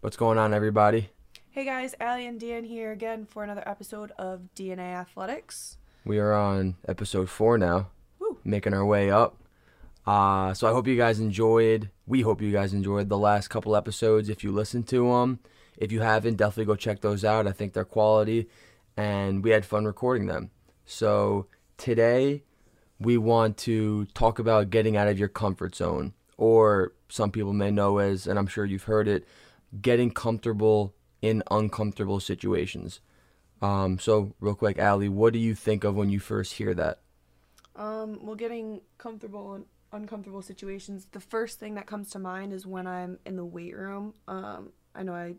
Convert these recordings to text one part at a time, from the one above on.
What's going on, everybody? Hey guys, Allie and Dan here again for another episode of DNA Athletics. We are on episode four now, Woo. making our way up. Uh, so I hope you guys enjoyed. We hope you guys enjoyed the last couple episodes. If you listened to them, if you haven't, definitely go check those out. I think they're quality, and we had fun recording them. So today, we want to talk about getting out of your comfort zone, or some people may know as, and I'm sure you've heard it, getting comfortable in uncomfortable situations. Um, so real quick, Allie, what do you think of when you first hear that? Um, well, getting comfortable in uncomfortable situations. The first thing that comes to mind is when I'm in the weight room. Um, I know I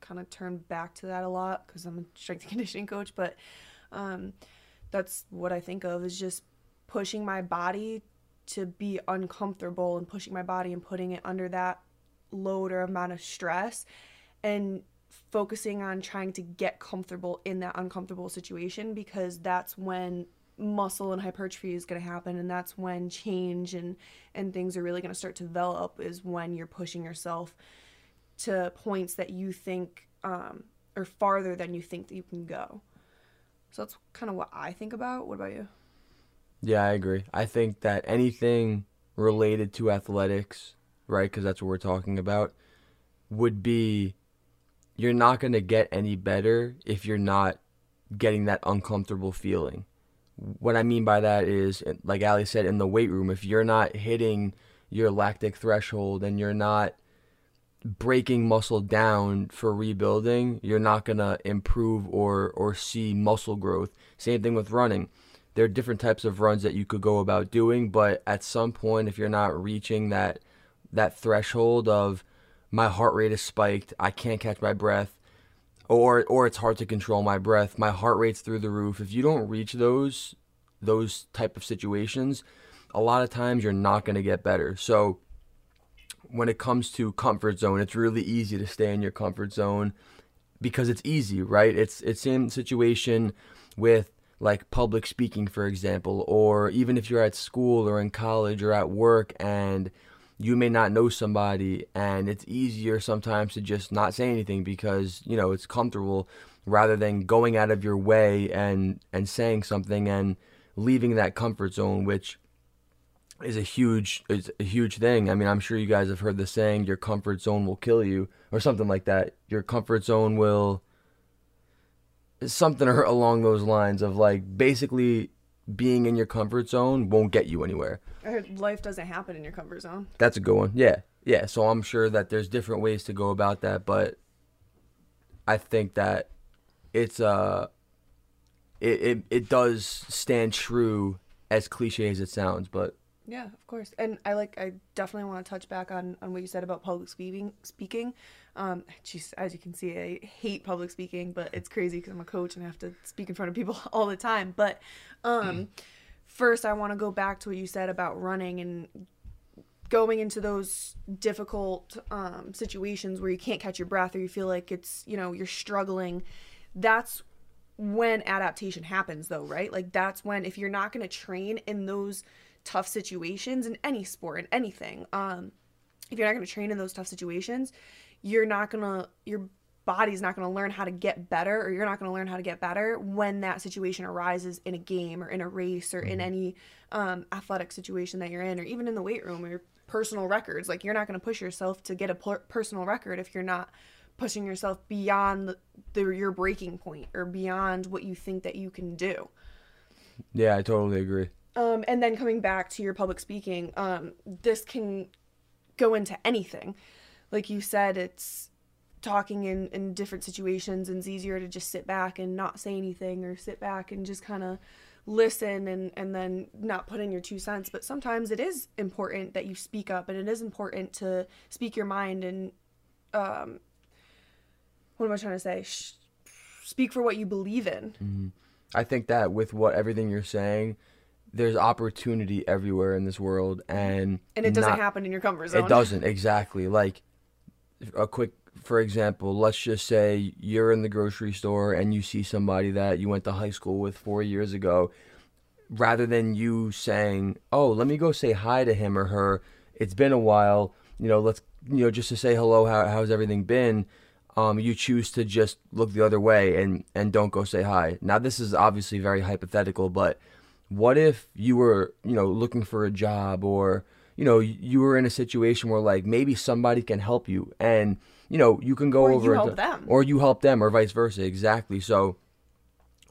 kind of turn back to that a lot because I'm a strength and conditioning coach, but um, that's what I think of is just pushing my body to be uncomfortable and pushing my body and putting it under that load or amount of stress and focusing on trying to get comfortable in that uncomfortable situation because that's when muscle and hypertrophy is going to happen and that's when change and and things are really going to start to develop is when you're pushing yourself to points that you think um, or farther than you think that you can go. So that's kind of what i think about. What about you? Yeah, I agree. I think that anything related to athletics, right, because that's what we're talking about, would be you're not going to get any better if you're not getting that uncomfortable feeling. What I mean by that is, like Allie said, in the weight room, if you're not hitting your lactic threshold and you're not breaking muscle down for rebuilding, you're not going to improve or, or see muscle growth. Same thing with running there are different types of runs that you could go about doing, but at some point, if you're not reaching that that threshold of my heart rate is spiked, I can't catch my breath, or or it's hard to control my breath, my heart rate's through the roof. If you don't reach those those type of situations, a lot of times you're not going to get better. So when it comes to comfort zone, it's really easy to stay in your comfort zone because it's easy, right? It's it's same situation with like public speaking, for example, or even if you're at school or in college or at work and you may not know somebody and it's easier sometimes to just not say anything because, you know, it's comfortable rather than going out of your way and and saying something and leaving that comfort zone which is a huge is a huge thing. I mean, I'm sure you guys have heard the saying your comfort zone will kill you or something like that. Your comfort zone will something along those lines of like basically being in your comfort zone won't get you anywhere. I heard life doesn't happen in your comfort zone. That's a good one. Yeah. Yeah. So I'm sure that there's different ways to go about that, but I think that it's uh it, it, it does stand true as cliche as it sounds, but yeah, of course. And I like I definitely want to touch back on on what you said about public speaking speaking. Um geez, as you can see, I hate public speaking, but it's crazy cuz I'm a coach and I have to speak in front of people all the time. But um first I want to go back to what you said about running and going into those difficult um, situations where you can't catch your breath or you feel like it's you know you're struggling. That's when adaptation happens though right? Like that's when if you're not going to train in those tough situations in any sport in anything um if you're not going to train in those tough situations you're not going to your body's not going to learn how to get better or you're not going to learn how to get better when that situation arises in a game or in a race or in any um, athletic situation that you're in or even in the weight room or personal records like you're not going to push yourself to get a per- personal record if you're not pushing yourself beyond the, the your breaking point or beyond what you think that you can do yeah, I totally agree. um, and then coming back to your public speaking, um, this can go into anything. Like you said, it's talking in, in different situations, and it's easier to just sit back and not say anything or sit back and just kind of listen and, and then not put in your two cents. But sometimes it is important that you speak up, and it is important to speak your mind and, um, what am I trying to say? Sh- speak for what you believe in. I think that with what everything you're saying, there's opportunity everywhere in this world, and And it doesn't not- happen in your comfort zone. It doesn't exactly. Like a quick, for example, let's just say you're in the grocery store and you see somebody that you went to high school with four years ago. Rather than you saying, "Oh, let me go say hi to him or her," it's been a while. You know, let's you know, just to say hello, how how's everything been? Um, you choose to just look the other way and and don't go say hi. Now this is obviously very hypothetical, but what if you were you know looking for a job or you know you were in a situation where like maybe somebody can help you and you know you can go Or over you and help them. or you help them or vice versa exactly. So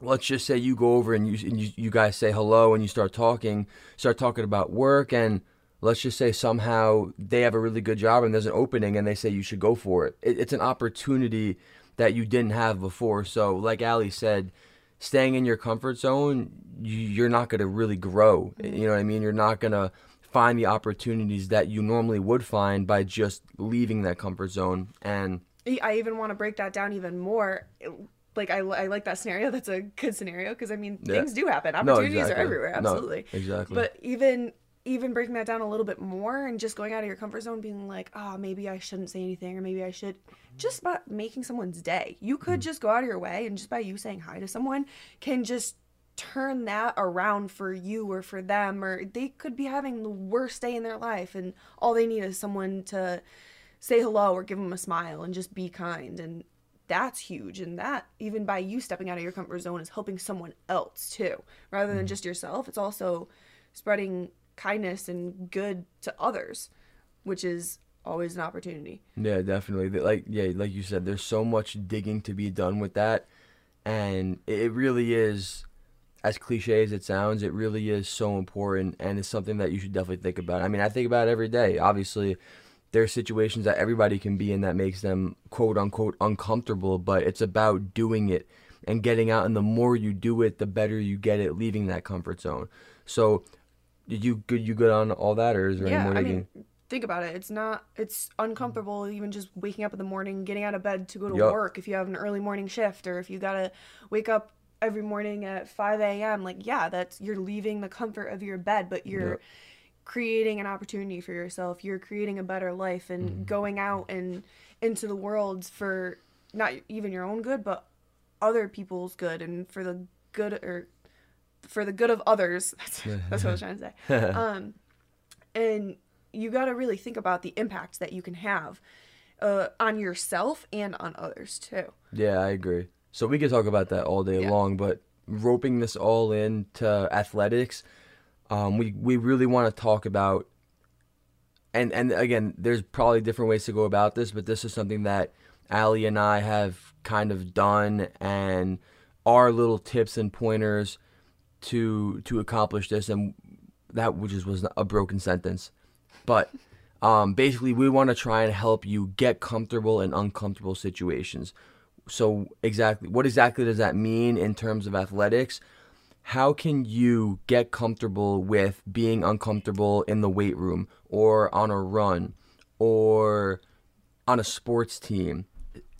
let's just say you go over and you, and you you guys say hello and you start talking start talking about work and let's just say somehow they have a really good job and there's an opening and they say you should go for it, it it's an opportunity that you didn't have before. So like Allie said staying in your comfort zone you, you're not going to really grow. You know what i mean? You're not going to find the opportunities that you normally would find by just leaving that comfort zone and I even want to break that down even more. Like I, I like that scenario. That's a good scenario because I mean Yeah. things do happen. No, Opportunities exactly. are everywhere. No, Absolutely. exactly. But even even breaking that down a little bit more and just going out of your comfort zone, being like, oh, maybe I shouldn't say anything, or maybe I should. Just by making someone's day, you could hmm. just go out of your way, and just by you saying hi to someone, can just turn that around for you or for them, or they could be having the worst day in their life, and all they need is someone to say hello or give them a smile and just be kind and that's huge and that even by you stepping out of your comfort zone is helping someone else too rather than mm-hmm. just yourself. It's also spreading kindness and good to others which is always an opportunity. Yeah, definitely. Like yeah, like you said, there's so much digging to be done with that, and it it really is, as cliche as it sounds, it really is so important, and it's something that you should definitely think about. I mean, I think about it every day. Obviously, there are situations that everybody can be in that makes them quote unquote uncomfortable, but it's about doing it and getting out, and the more you do it, the better you get at leaving that comfort zone. So, did you good you good on all that, or is there any yeah more i mean think about it it's not it's uncomfortable even just waking up in the morning getting out of bed to go to Yup. work if you have an early morning shift or if you gotta wake up every morning at 5 a.m like yeah that's you're leaving the comfort of your bed but you're Yup. creating an opportunity for yourself you're creating a better life and Mm-hmm. going out and into the world for not even your own good but other people's good and for the good or for the good of others that's, that's what i was trying to say um and you got to really think about the impact that you can have uh, on yourself and on others too. Yeah, I agree. So we could talk about that all day Yeah. long, but roping this all into athletics, um, we we really want to talk about. And and again, there's probably different ways to go about this, but this is something that Allie and I have kind of done, and our little tips and pointers to to accomplish this, and that which is was a broken sentence, but um, basically we want to try and help you get comfortable in uncomfortable situations. So exactly, what exactly does that mean in terms of athletics? How can you get comfortable with being uncomfortable in the weight room or on a run or on a sports team?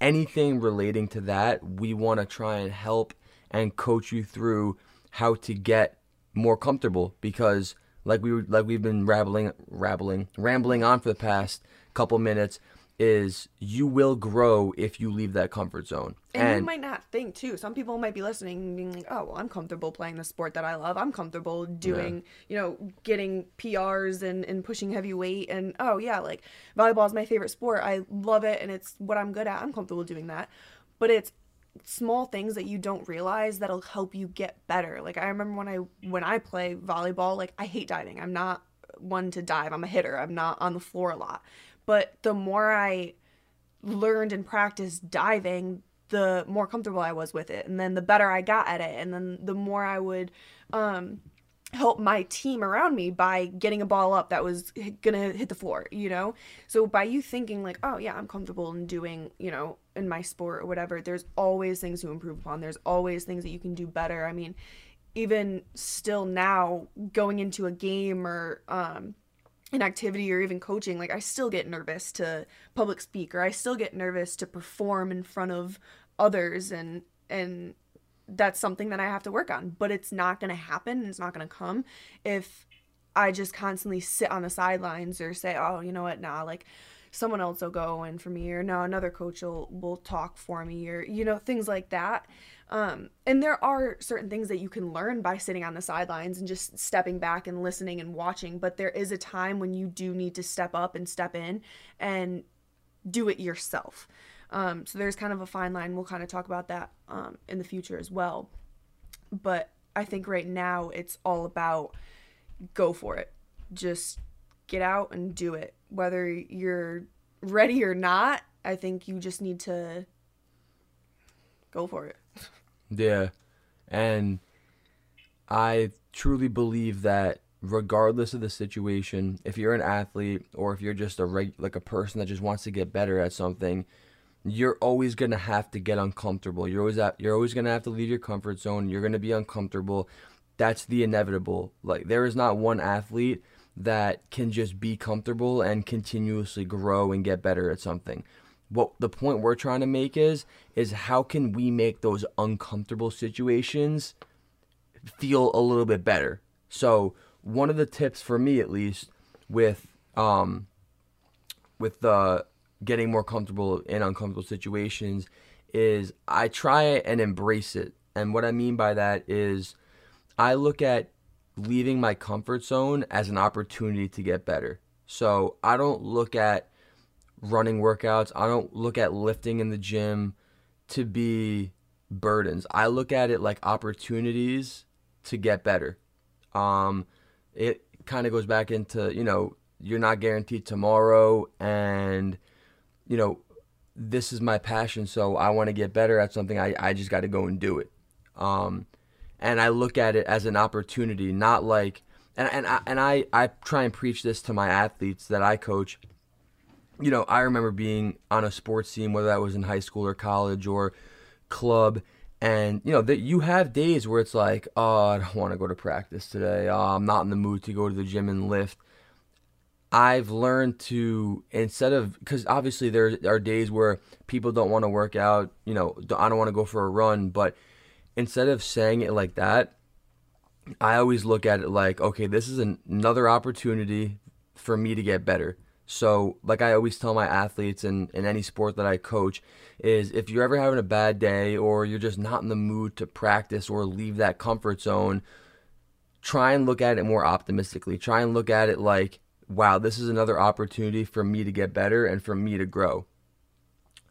Anything relating to that, we want to try and help and coach you through how to get more comfortable because like we like we've been rambling rambling rambling on for the past couple minutes is you will grow if you leave that comfort zone. And, you might not think too. Some people might be listening and being like, "Oh, well, I'm comfortable playing the sport that I love. I'm comfortable doing, you know, getting PRs and and pushing heavy weight. And oh yeah, like volleyball is my favorite sport. I love it, and it's what I'm good at. I'm comfortable doing that. But it's small things that you don't realize that'll help you get better. Like I remember when I when I play volleyball, like I hate diving. I'm not one to dive. I'm a hitter. I'm not on the floor a lot. But the more I learned and practiced diving, the more comfortable I was with it. And then the better I got at it. And then the more I would um, help my team around me by getting a ball up that was gonna hit the floor, you know? So by you thinking, like, oh, yeah, I'm comfortable in doing, you know, in my sport or whatever, there's always things to improve upon. There's always things that you can do better. I mean, even still now, going into a game or, um, an activity or even coaching like i still get nervous to public speak or i still get nervous to perform in front of others and and that's something that i have to work on. But it's not going to happen and it's not going to come if i just constantly sit on the sidelines or say oh you know what? Nah like someone else will go in for me or now another coach will will talk for me or you know things like that. Um, and there are certain things that you can learn by sitting on the sidelines and just stepping back and listening and watching but there is a time when you do need to step up and step in and do it yourself. Um, so there's kind of a fine line. We'll kind of talk about that um, in the future as well. But i think right now it's all about go for it. Just get out and do it. Whether you're ready or not, I think you just need to go for it. Yeah. And I truly believe that regardless of the situation, if you're an athlete or if you're just a reg- like a person that just wants to get better at something, you're always going to have to get uncomfortable. You're always at, you're always going to have to leave your comfort zone. You're going to be uncomfortable. That's the inevitable. Like there is not one athlete that can just be comfortable and continuously grow and get better at something. What the point we're trying to make is is how can we make those uncomfortable situations feel a little bit better. So, one of the tips for me at least with um with the getting more comfortable in uncomfortable situations is I try and embrace it. And what I mean by that is I look at leaving my comfort zone as an opportunity to get better. So I don't look at running workouts, I don't look at lifting in the gym to be burdens. I look at it like opportunities to get better. Um, it kind of goes back into, you know, you're not guaranteed tomorrow and, you know, this is my passion, so I want to get better at something. I, I just got to go and do it. Um, and I look at it as an opportunity, not like and and I, and I I try and preach this to my athletes that I coach. You know, I remember being on a sports team, whether that was in high school or college or club, and you know that you have days where it's like, oh, I don't want to go to practice today. Oh, I'm not in the mood to go to the gym and lift. I've learned to instead of because obviously there are days where people don't want to work out. You know, I don't want to go for a run, but instead of saying it like that, I always look at it like, okay, this is an, another opportunity for me to get better. So, like I always tell my athletes in, in any sport that I coach, is if you're ever having a bad day or you're just not in the mood to practice or leave that comfort zone, try and look at it more optimistically. Try and look at it like, wow, this is another opportunity for me to get better and for me to grow.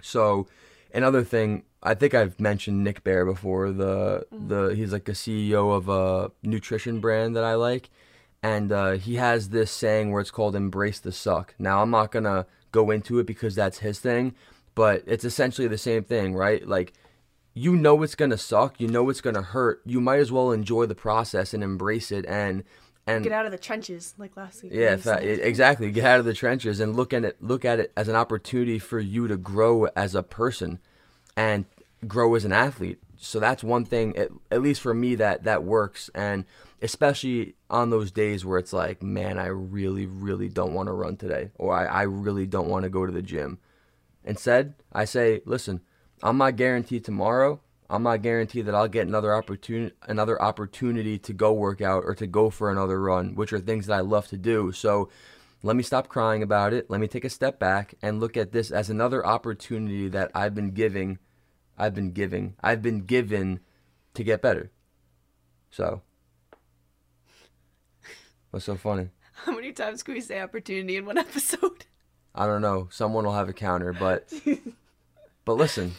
So, another thing I think I've mentioned Nick Bare before. The mm-hmm. the he's like a CEO of a nutrition brand that I like, and uh, he has this saying where it's called "Embrace the suck." Now I'm not gonna go into it because that's his thing, but it's essentially the same thing, right? Like you know it's gonna suck, you know it's gonna hurt. You might as well enjoy the process and embrace it and and get out of the trenches like last week. Yeah, exactly. Get out of the trenches and look at it look at it as an opportunity for you to grow as a person and grow as an athlete. So that's one thing, at, at least for me, that that works. And especially on those days where it's like, man, I really, really don't want to run today, or I, I really don't want to go to the gym. Instead, I say, listen, I'm not guaranteed tomorrow. I'm not guaranteed that I'll get another opportunity another opportunity to go work out or to go for another run, which are things that I love to do. So let me stop crying about it. Let me take a step back and look at this as another opportunity that I've been giving I've been giving. I've been given to get better. So, what's so funny? How many times can we say opportunity in one episode? I don't know. Someone will have a counter, but but listen,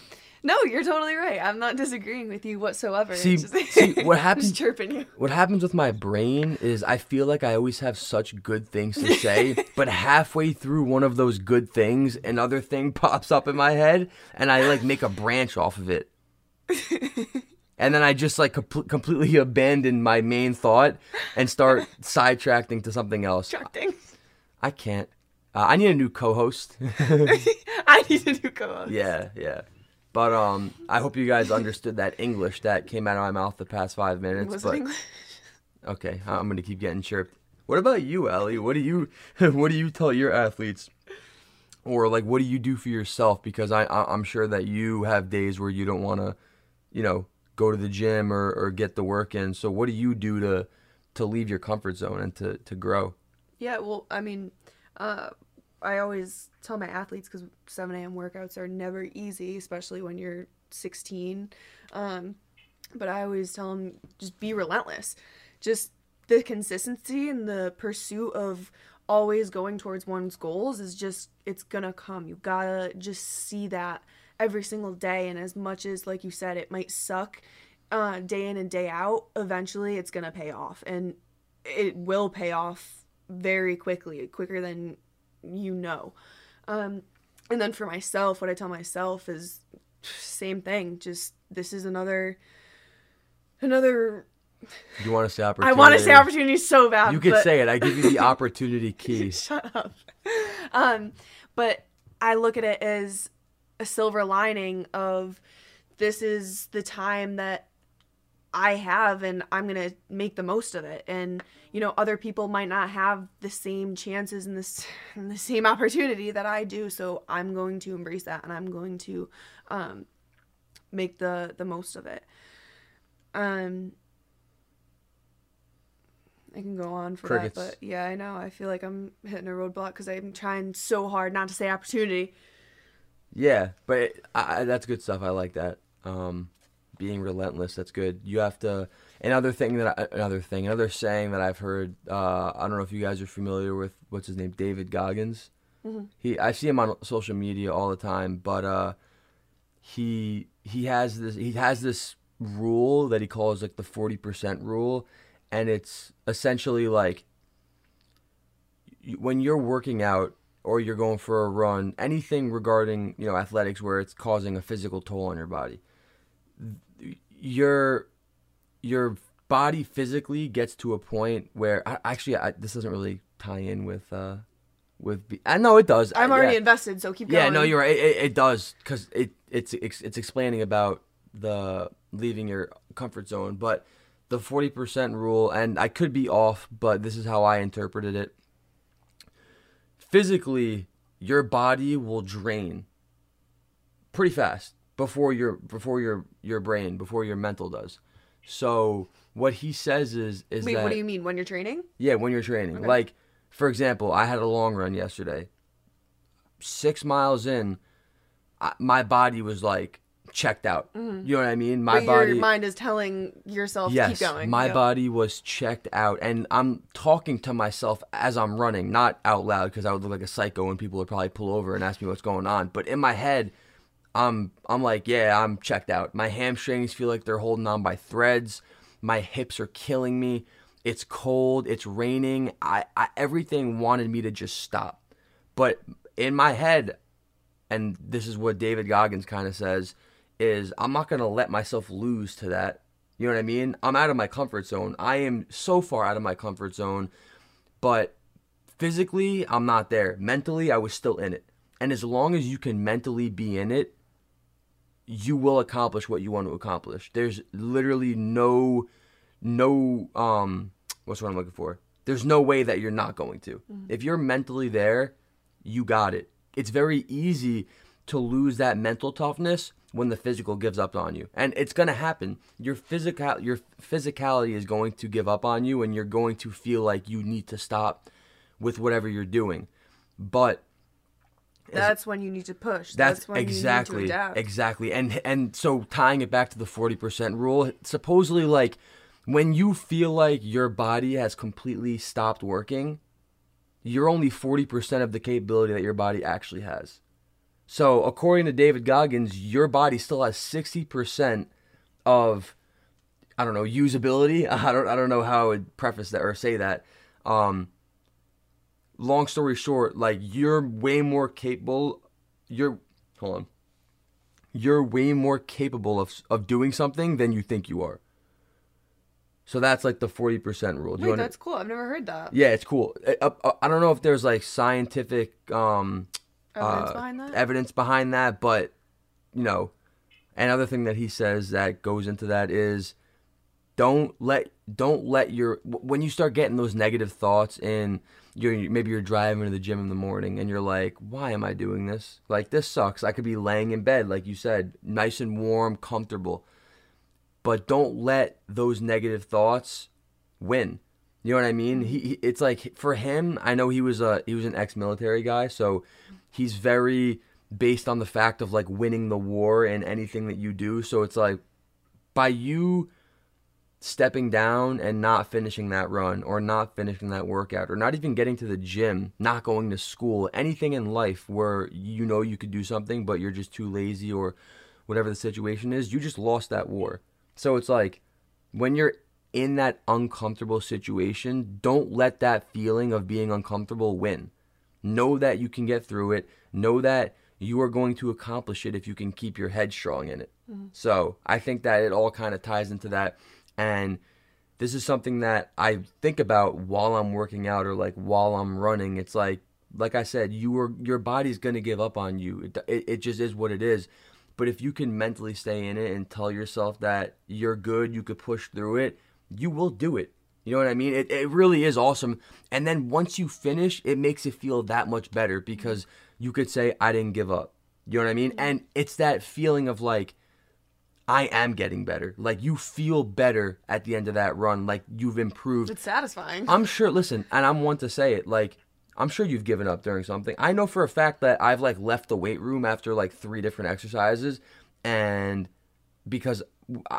no, you're totally right. I'm not disagreeing with you whatsoever. See, just, see what happens? chirping you. What happens with my brain is I feel like I always have such good things to say, but halfway through one of those good things, another thing pops up in my head, and I like make a branch off of it. and then I just like com- completely abandon my main thought and start sidetracking to something else. Tracting. I can't. Uh, I need a new co-host. I need a new co-host. Yeah, yeah. But um, I hope you guys understood that English that came out of my mouth the past five minutes. Was but, English? Okay, I'm gonna keep getting chirped. What about you, Ellie? What do you what do you tell your athletes? Or like, what do you do for yourself? Because I I'm sure that you have days where you don't want to, you know, go to the gym or, or get the work in. So what do you do to to leave your comfort zone and to to grow? Yeah, well, I mean, uh, I always tell my athletes because 7 a.m. workouts are never easy, especially when you're 16. Um, but I always tell them just be relentless. Just the consistency and the pursuit of always going towards one's goals is just it's gonna come. You gotta just see that every single day. And as much as like you said, it might suck uh, day in and day out, eventually it's gonna pay off, and it will pay off very quickly, quicker than you know. Um, and then for myself, what I tell myself is same thing. Just this is another another You want to say opportunity? I want to say opportunity so bad. You could say it. I give you the opportunity key. Shut up. Um, but I look at it as a silver lining of this is the time that I have and I'm going to make the most of it. And you know, other people might not have the same chances and this and the same opportunity that I do, so I'm going to embrace that and I'm going to um make the the most of it. Um I can go on for Crickets. that, but yeah, I know. I feel like I'm hitting a roadblock because I'm trying so hard not to say opportunity. Yeah, but it, I, I- that's good stuff. I like that. Um, being relentless, that's good. You have to. Another thing that I, another thing, another saying that I've heard. Uh, I don't know if you guys are familiar with what's his name, David Goggins. He, I see him on social media all the time, but uh, he he has this he has this rule that he calls like the forty percent rule, and it's essentially like when you're working out or you're going for a run, anything regarding you know athletics where it's causing a physical toll on your body, your your body physically gets to a point where I, actually I, this doesn't really tie in with uh with be- I know it does. I'm already yeah. invested, so keep going. Yeah, no, you're right. It, it, does because it it's it's it's explaining about the leaving your comfort zone, but the forty percent rule, and I could be off, but this is how I interpreted it. Physically, your body will drain pretty fast before your before your your brain before your mental does. So what he says is is Wait, that what do you mean when you're training? yeah, when you're training. Okay. Like, for example, I had a long run yesterday. Six miles in, I, my body was like checked out. Mm-hmm. You know what I mean? My but body. your mind is telling yourself yes, to keep going. my Yep. body was checked out, and I'm talking to myself as I'm running, not out loud because I would look like a psycho, and people would probably pull over and ask me what's going on. But in my head, I'm I'm like, yeah, I'm checked out. My hamstrings feel like they're holding on by threads. My hips are killing me. It's cold. It's raining. I, I everything wanted me to just stop, but in my head, and this is what David Goggins kind of says, is I'm not gonna let myself lose to that. You know what I mean? I'm out of my comfort zone. I am so far out of my comfort zone, but physically, I'm not there. Mentally, I was still in it. And as long as you can mentally be in it, you will accomplish what you want to accomplish. There's literally no no um what's what I'm looking for? There's no way that you're not going to. If you're mentally there, you got it. It's very easy to lose that mental toughness when the physical gives up on you. And it's going to happen. Your physical your physicality is going to give up on you and you're going to feel like you need to stop with whatever you're doing. But That's when you need to push. that's, That's, when exactly you need to adapt. exactly. And and so tying it back to the 40% rule, supposedly like when you feel like your body has completely stopped working, you're only 40% of the capability that your body actually has. So, according to David Goggins, your body still has 60% of I don't know, usability. I don't I don't know how I would preface that or say that. Um long story short, like you're way more capable you're hold on. You're way more capable of of doing something than you think you are. So that's like the 40% rule. Do Wait, that's cool. I've never heard that. yeah, it's cool. I, I, I don't know if there's like scientific um, Evidence uh, behind that? evidence behind that, but you know, another thing that he says that goes into that is don't let don't let your when you start getting those negative thoughts and you're maybe you're driving to the gym in the morning and you're like, why am I doing this? Like this sucks. I could be laying in bed, like you said, nice and warm, comfortable. But don't let those negative thoughts win. You know what I mean? He, he it's like for him, I know he was a he was an ex-military guy, so he's very based on the fact of like winning the war in anything that you do. So it's like by you stepping down and not finishing that run or not finishing that workout or not even getting to the gym, not going to school, anything in life where you know you could do something but you're just too lazy or whatever the situation is, you just lost that war. So it's like when you're in that uncomfortable situation, don't let that feeling of being uncomfortable win. Know that you can get through it. Know that you are going to accomplish it if you can keep your head strong in it. Mm-hmm. So I think that it all kind of ties into that. And this is something that I think about while I'm working out or like while I'm running. It's like, like I said, you are your body's gonna give up on you. It, it, it just is what it is. But if you can mentally stay in it and tell yourself that you're good, you could push through it, you will do it. You know what I mean? It, it really is awesome. And then once you finish, it makes it feel that much better because you could say, I didn't give up. You know what I mean? And it's that feeling of like, I am getting better. Like you feel better at the end of that run. Like you've improved. It's satisfying. I'm sure. Listen, and I'm one to say it. Like I'm sure you've given up during something. I know for a fact that I've like left the weight room after like three different exercises, and because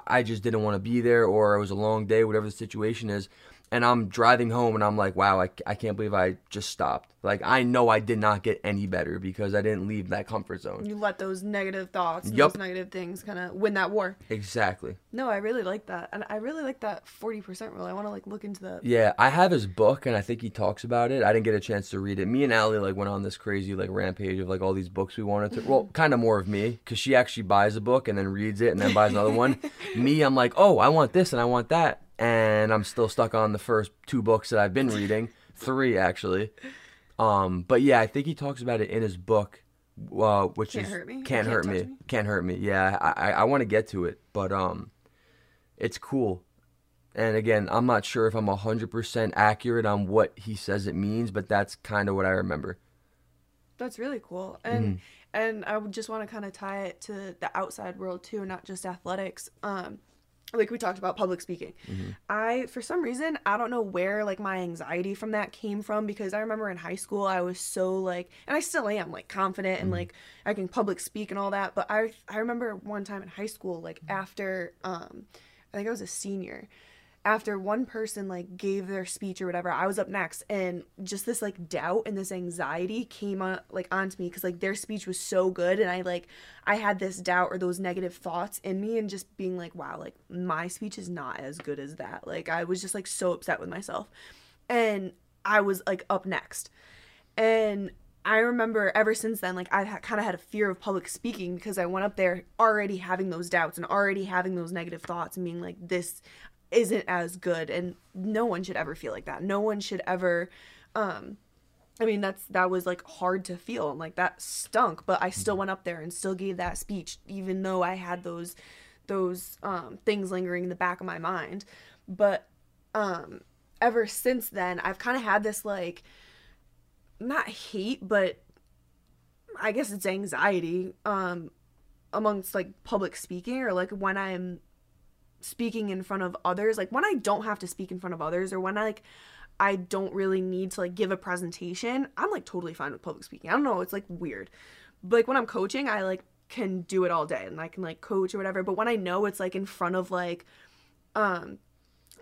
I just didn't want to be there or it was a long day, whatever the situation is and I'm driving home and I'm like, wow, I, I can't believe I just stopped. Like, I know I did not get any better because I didn't leave that comfort zone. You let those negative thoughts, yep. those negative things kind of win that war. Exactly. No, I really like that. And I really like that 40% rule. I want to like look into that. Yeah, I have his book and I think he talks about it. I didn't get a chance to read it. Me and Allie like went on this crazy like rampage of like all these books we wanted to, well, kind of more of me because she actually buys a book and then reads it and then buys another one. me, I'm like, oh, I want this and I want that and I'm still stuck on the first two books that I've been reading, three actually. Um, but yeah, I think he talks about it in his book, uh, which can't is hurt can't, can't hurt me. me, can't hurt me. Yeah, I I want to get to it, but um, it's cool. And again, I'm not sure if I'm hundred percent accurate on what he says it means, but that's kind of what I remember. That's really cool, and mm-hmm. and I would just want to kind of tie it to the outside world too, not just athletics. Um, like we talked about public speaking mm-hmm. i for some reason i don't know where like my anxiety from that came from because i remember in high school i was so like and i still am like confident mm-hmm. and like i can public speak and all that but i i remember one time in high school like after um i think i was a senior after one person like gave their speech or whatever i was up next and just this like doubt and this anxiety came on like onto me because like their speech was so good and i like i had this doubt or those negative thoughts in me and just being like wow like my speech is not as good as that. Like i was just like so upset with myself and i was like up next. And I remember ever since then, like I kind of had a fear of public speaking because I went up there already having those doubts and already having those negative thoughts and being like, this, isn't as good and no one should ever feel like that no one should ever um i mean that's that was like hard to feel and like that stunk but i still mm-hmm. went up there and still gave that speech even though i had those those um things lingering in the back of my mind but um ever since then i've kind of had this like not hate but i guess it's anxiety um amongst like public speaking or like when i'm speaking in front of others like when i don't have to speak in front of others or when i like i don't really need to like give a presentation i'm like totally fine with public speaking i don't know it's like weird but like when i'm coaching i like can do it all day and i can like coach or whatever but when i know it's like in front of like um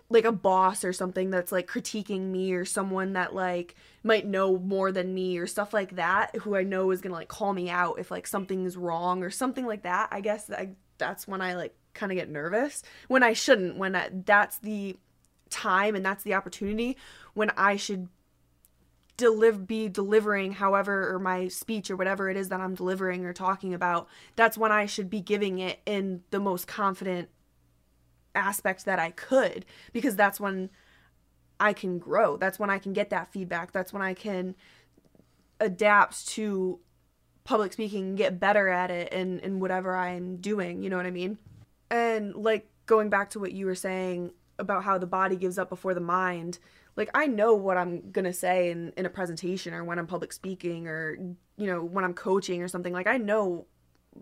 like a boss or something that's like critiquing me or someone that like might know more than me or stuff like that who I know is going to like call me out if like something's wrong or something like that. I guess I, that's when I like kind of get nervous. When I shouldn't, when I, that's the time and that's the opportunity when I should deliver be delivering however or my speech or whatever it is that I'm delivering or talking about that's when I should be giving it in the most confident aspect that I could because that's when I can grow. That's when I can get that feedback. That's when I can adapt to public speaking get better at it and and whatever I'm doing. You know what I mean and like going back to what you were saying about how the body gives up before the mind, like I know what I'm gonna say in, in a presentation or when I'm public speaking or you know, when I'm coaching or something. Like I know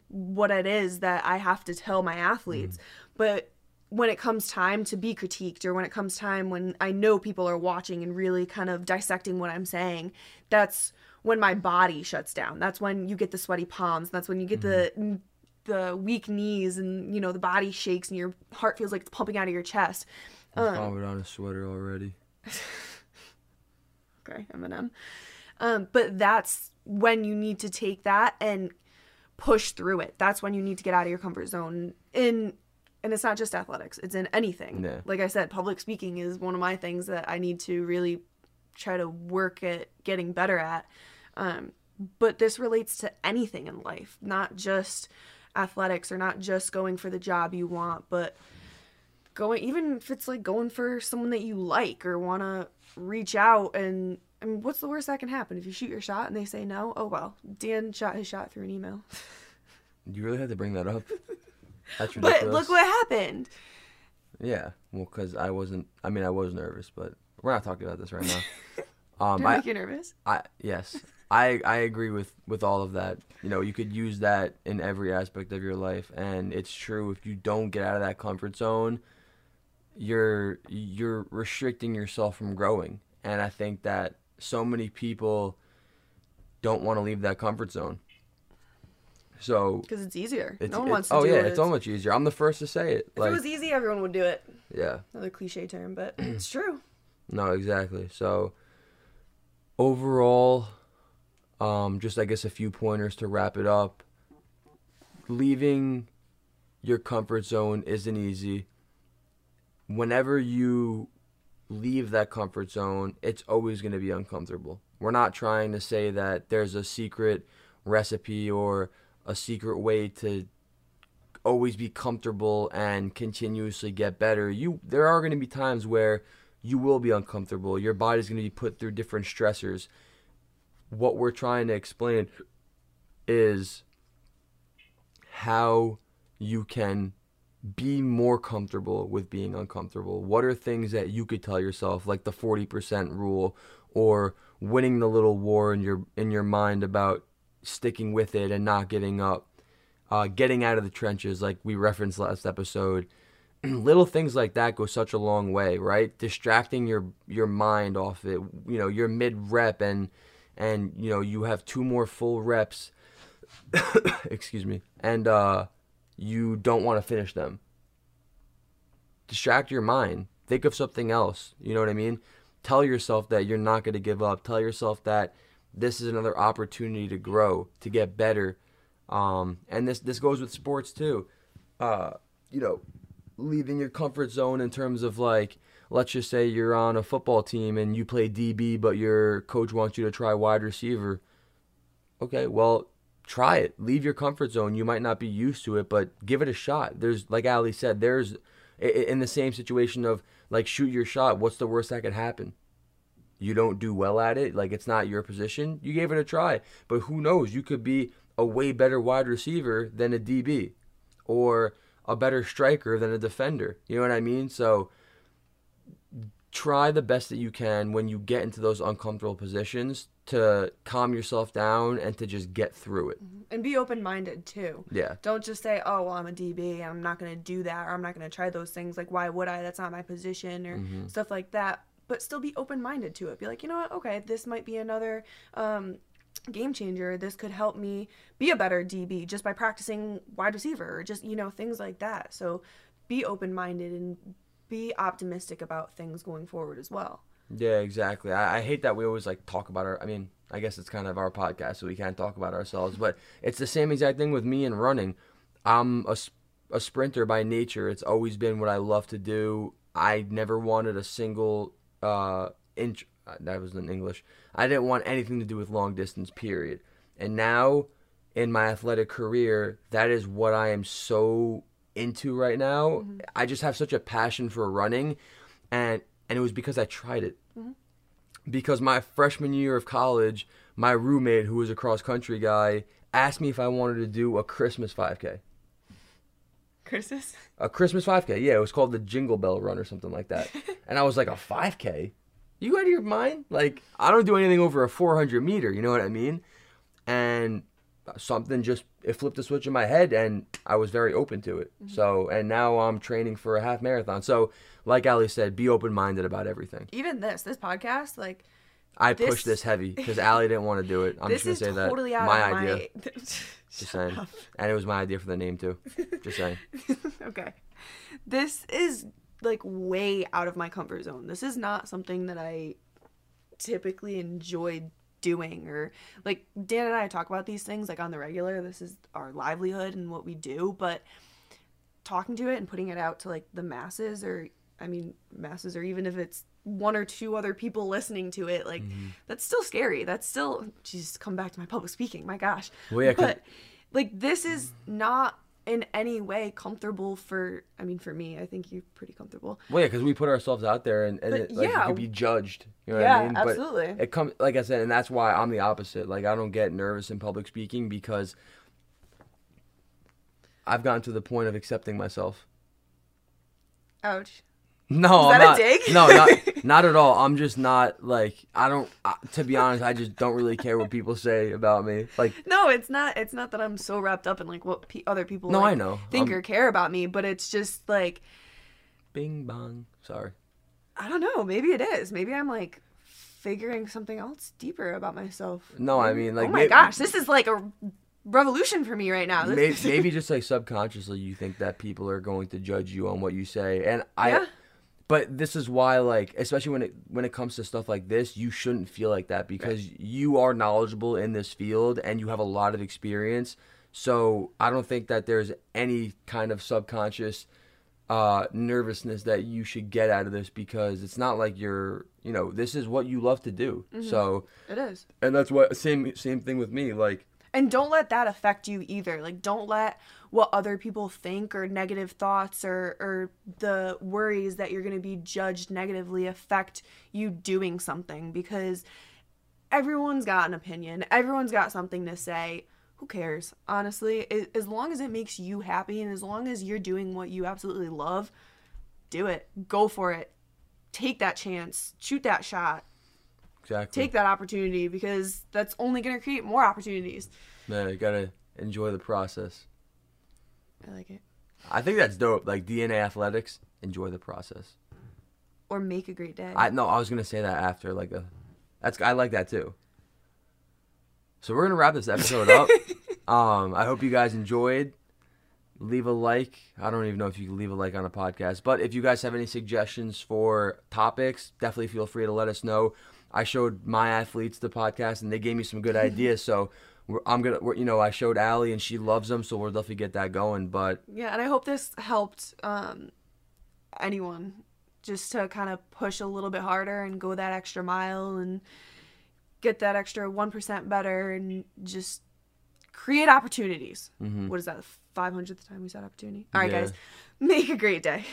what it is that I have to tell my athletes. Mm. But when it comes time to be critiqued or when it comes time when I know people are watching and really kind of dissecting what I'm saying, that's when my body shuts down. That's when you get the sweaty palms. That's when you get the the weak knees and you know the body shakes and your heart feels like it's pumping out of your chest. I'm um, on a sweater already. okay, Eminem. Um, but that's when you need to take that and push through it. That's when you need to get out of your comfort zone. In and it's not just athletics; it's in anything. Yeah. Like I said, public speaking is one of my things that I need to really try to work at getting better at. Um, but this relates to anything in life, not just athletics or not just going for the job you want, but going even if it's like going for someone that you like or want to reach out and I mean, what's the worst that can happen if you shoot your shot and they say no? Oh well, Dan shot his shot through an email. You really had to bring that up. That's ridiculous. but look what happened. Yeah, well, because I wasn't. I mean, I was nervous, but we're not talking about this right now. Um, Did I make you nervous? I yes, I I agree with with all of that. You know, you could use that in every aspect of your life, and it's true. If you don't get out of that comfort zone, you're you're restricting yourself from growing, and I think that so many people don't want to leave that comfort zone. So because it's easier. It's, no one it's, wants to oh yeah, it. it's so much easier. I'm the first to say it. If it was easy, everyone would do it. Yeah. Another cliche term, but it's true. No, exactly. So overall, um, just I guess a few pointers to wrap it up. Leaving your comfort zone isn't easy. Whenever you leave that comfort zone, it's always going to be uncomfortable. We're not trying to say that there's a secret recipe or a secret way to always be comfortable and continuously get better. You there are going to be times where you will be uncomfortable. Your body's going to be put through different stressors. What we're trying to explain is how you can be more comfortable with being uncomfortable? What are things that you could tell yourself, like the 40% rule, or winning the little war in your in your mind about sticking with it and not giving up, uh, getting out of the trenches, like we referenced last episode. little things like that go such a long way, right? Distracting your your mind off it. You know, you're mid rep and and you know you have two more full reps. excuse me, and uh, you don't want to finish them. Distract your mind. Think of something else. You know what I mean? Tell yourself that you're not going to give up. Tell yourself that this is another opportunity to grow, to get better. Um, and this this goes with sports too. Uh, you know, leaving your comfort zone in terms of like, let's just say you're on a football team and you play DB, but your coach wants you to try wide receiver. Okay, well, try it. Leave your comfort zone. You might not be used to it, but give it a shot. There's, like Allie said, there's in the same situation of like shoot your shot. What's the worst that could happen? You don't do well at it. Like it's not your position. You gave it a try, but who knows? You could be a way better wide receiver than a DB, or a better striker than a defender. You know what I mean? So try the best that you can when you get into those uncomfortable positions to calm yourself down and to just get through it. Mm-hmm. And be open minded too. Yeah. Don't just say, oh, well, I'm a DB. I'm not going to do that. Or I'm not going to try those things. Like, why would I? That's not my position or mm-hmm. stuff like that. But still be open minded to it. Be like, you know what? Okay, this might be another um, game changer. This could help me be a better DB just by practicing wide receiver or just, you know, things like that. So be open minded and be optimistic about things going forward as well. Yeah, exactly. I, I hate that we always like talk about our. I mean, I guess it's kind of our podcast, so we can't talk about ourselves. But it's the same exact thing with me and running. I'm a, a sprinter by nature. It's always been what I love to do. I never wanted a single uh, inch. Uh, that was in English. I didn't want anything to do with long distance. Period. And now, in my athletic career, that is what I am so into right now. Mm-hmm. I just have such a passion for running, and and it was because I tried it. Mm-hmm. Because my freshman year of college, my roommate, who was a cross country guy, asked me if I wanted to do a Christmas 5K. Christmas? A Christmas 5K, yeah. It was called the Jingle Bell Run or something like that. and I was like, a 5K? You out of your mind? Like, I don't do anything over a 400 meter, you know what I mean? And something just it flipped a switch in my head and I was very open to it. Mm-hmm. So and now I'm training for a half marathon. So like Allie said, be open minded about everything. Even this, this podcast, like I This- pushed this heavy because Allie didn't want to do it. I'm just gonna say totally that out my of idea. my. Just saying, and it was my idea for the name too. Just saying. okay. This is like way out of my comfort zone. This is not something that I typically enjoy doing or like Dan and I talk about these things like on the regular. This is our livelihood and what we do, but talking to it and putting it out to like the masses or I mean masses or even if it's one or two other people listening to it, like mm-hmm. that's still scary. That's still Jesus, come back to my public speaking. My gosh. Well, yeah, but like this is not in any way comfortable for I mean for me, I think you're pretty comfortable. Well, yeah, because we put ourselves out there and, and it, like, yeah. could be judged. You know Yeah, what I mean? absolutely. It comes, like I said, and that's why I'm the opposite. Like I don't get nervous in public speaking because I've gotten to the point of accepting myself. Ouch. No, Is I'm not. dig? No, not, not at all. I'm just not like I don't. I, to be honest, I just don't really care what people say about me. Like No, it's not it's not that I'm so wrapped up in like what pe- other people No, like, I know. think I'm- or care about me, but it's just like Bing bong. Sorry. I don't know, maybe it is. Maybe I'm like figuring something else deeper about myself. No, I mean, like, Oh my may- gosh, this is like a revolution for me right now. Maybe, maybe just like subconsciously you think that people are going to judge you on what you say and i Yeah. But this is why like especially when it when it comes to stuff like this you shouldn't feel like that because you are knowledgeable in this field and you have a lot of experience so i don't think that there's any kind of subconscious uh nervousness that you should get out of this because it's not like you're you know this is what you love to do so it is. and that's what same same thing with me like And don't let that affect you either. Like don't let what other people think or negative thoughts or or the worries that you're going to be judged negatively affect you doing something because everyone's got an opinion. Everyone's got something to say. Who cares? Honestly, as long as it makes you happy and as long as you're doing what you absolutely love, do it. Go for it. Take that chance. Shoot that shot. exactly Take that opportunity because that's only going to create more opportunities. Yeah, you gotta enjoy the process. I like it. I think that's dope. Like DNA athletics, enjoy the process. or make a great day. I no, I was gonna say that after like a, that's I like that too. So we're gonna wrap this episode up. um, I hope you guys enjoyed. Leave a like. I don't even know if you can leave a like on a podcast, but if you guys have any suggestions for topics, definitely feel free to let us know. I showed my athletes the podcast, and they gave me some good ideas. So we're, I'm gonna, we're, you know, I showed Allie, and she loves them, so we'll definitely get that going. But yeah, and I hope this helped um, anyone just to kind of push a little bit harder and go that extra mile and get that extra 1% better and just create opportunities. What is that, the 500th time we said opportunity? All right, Yeah. guys, make a great day.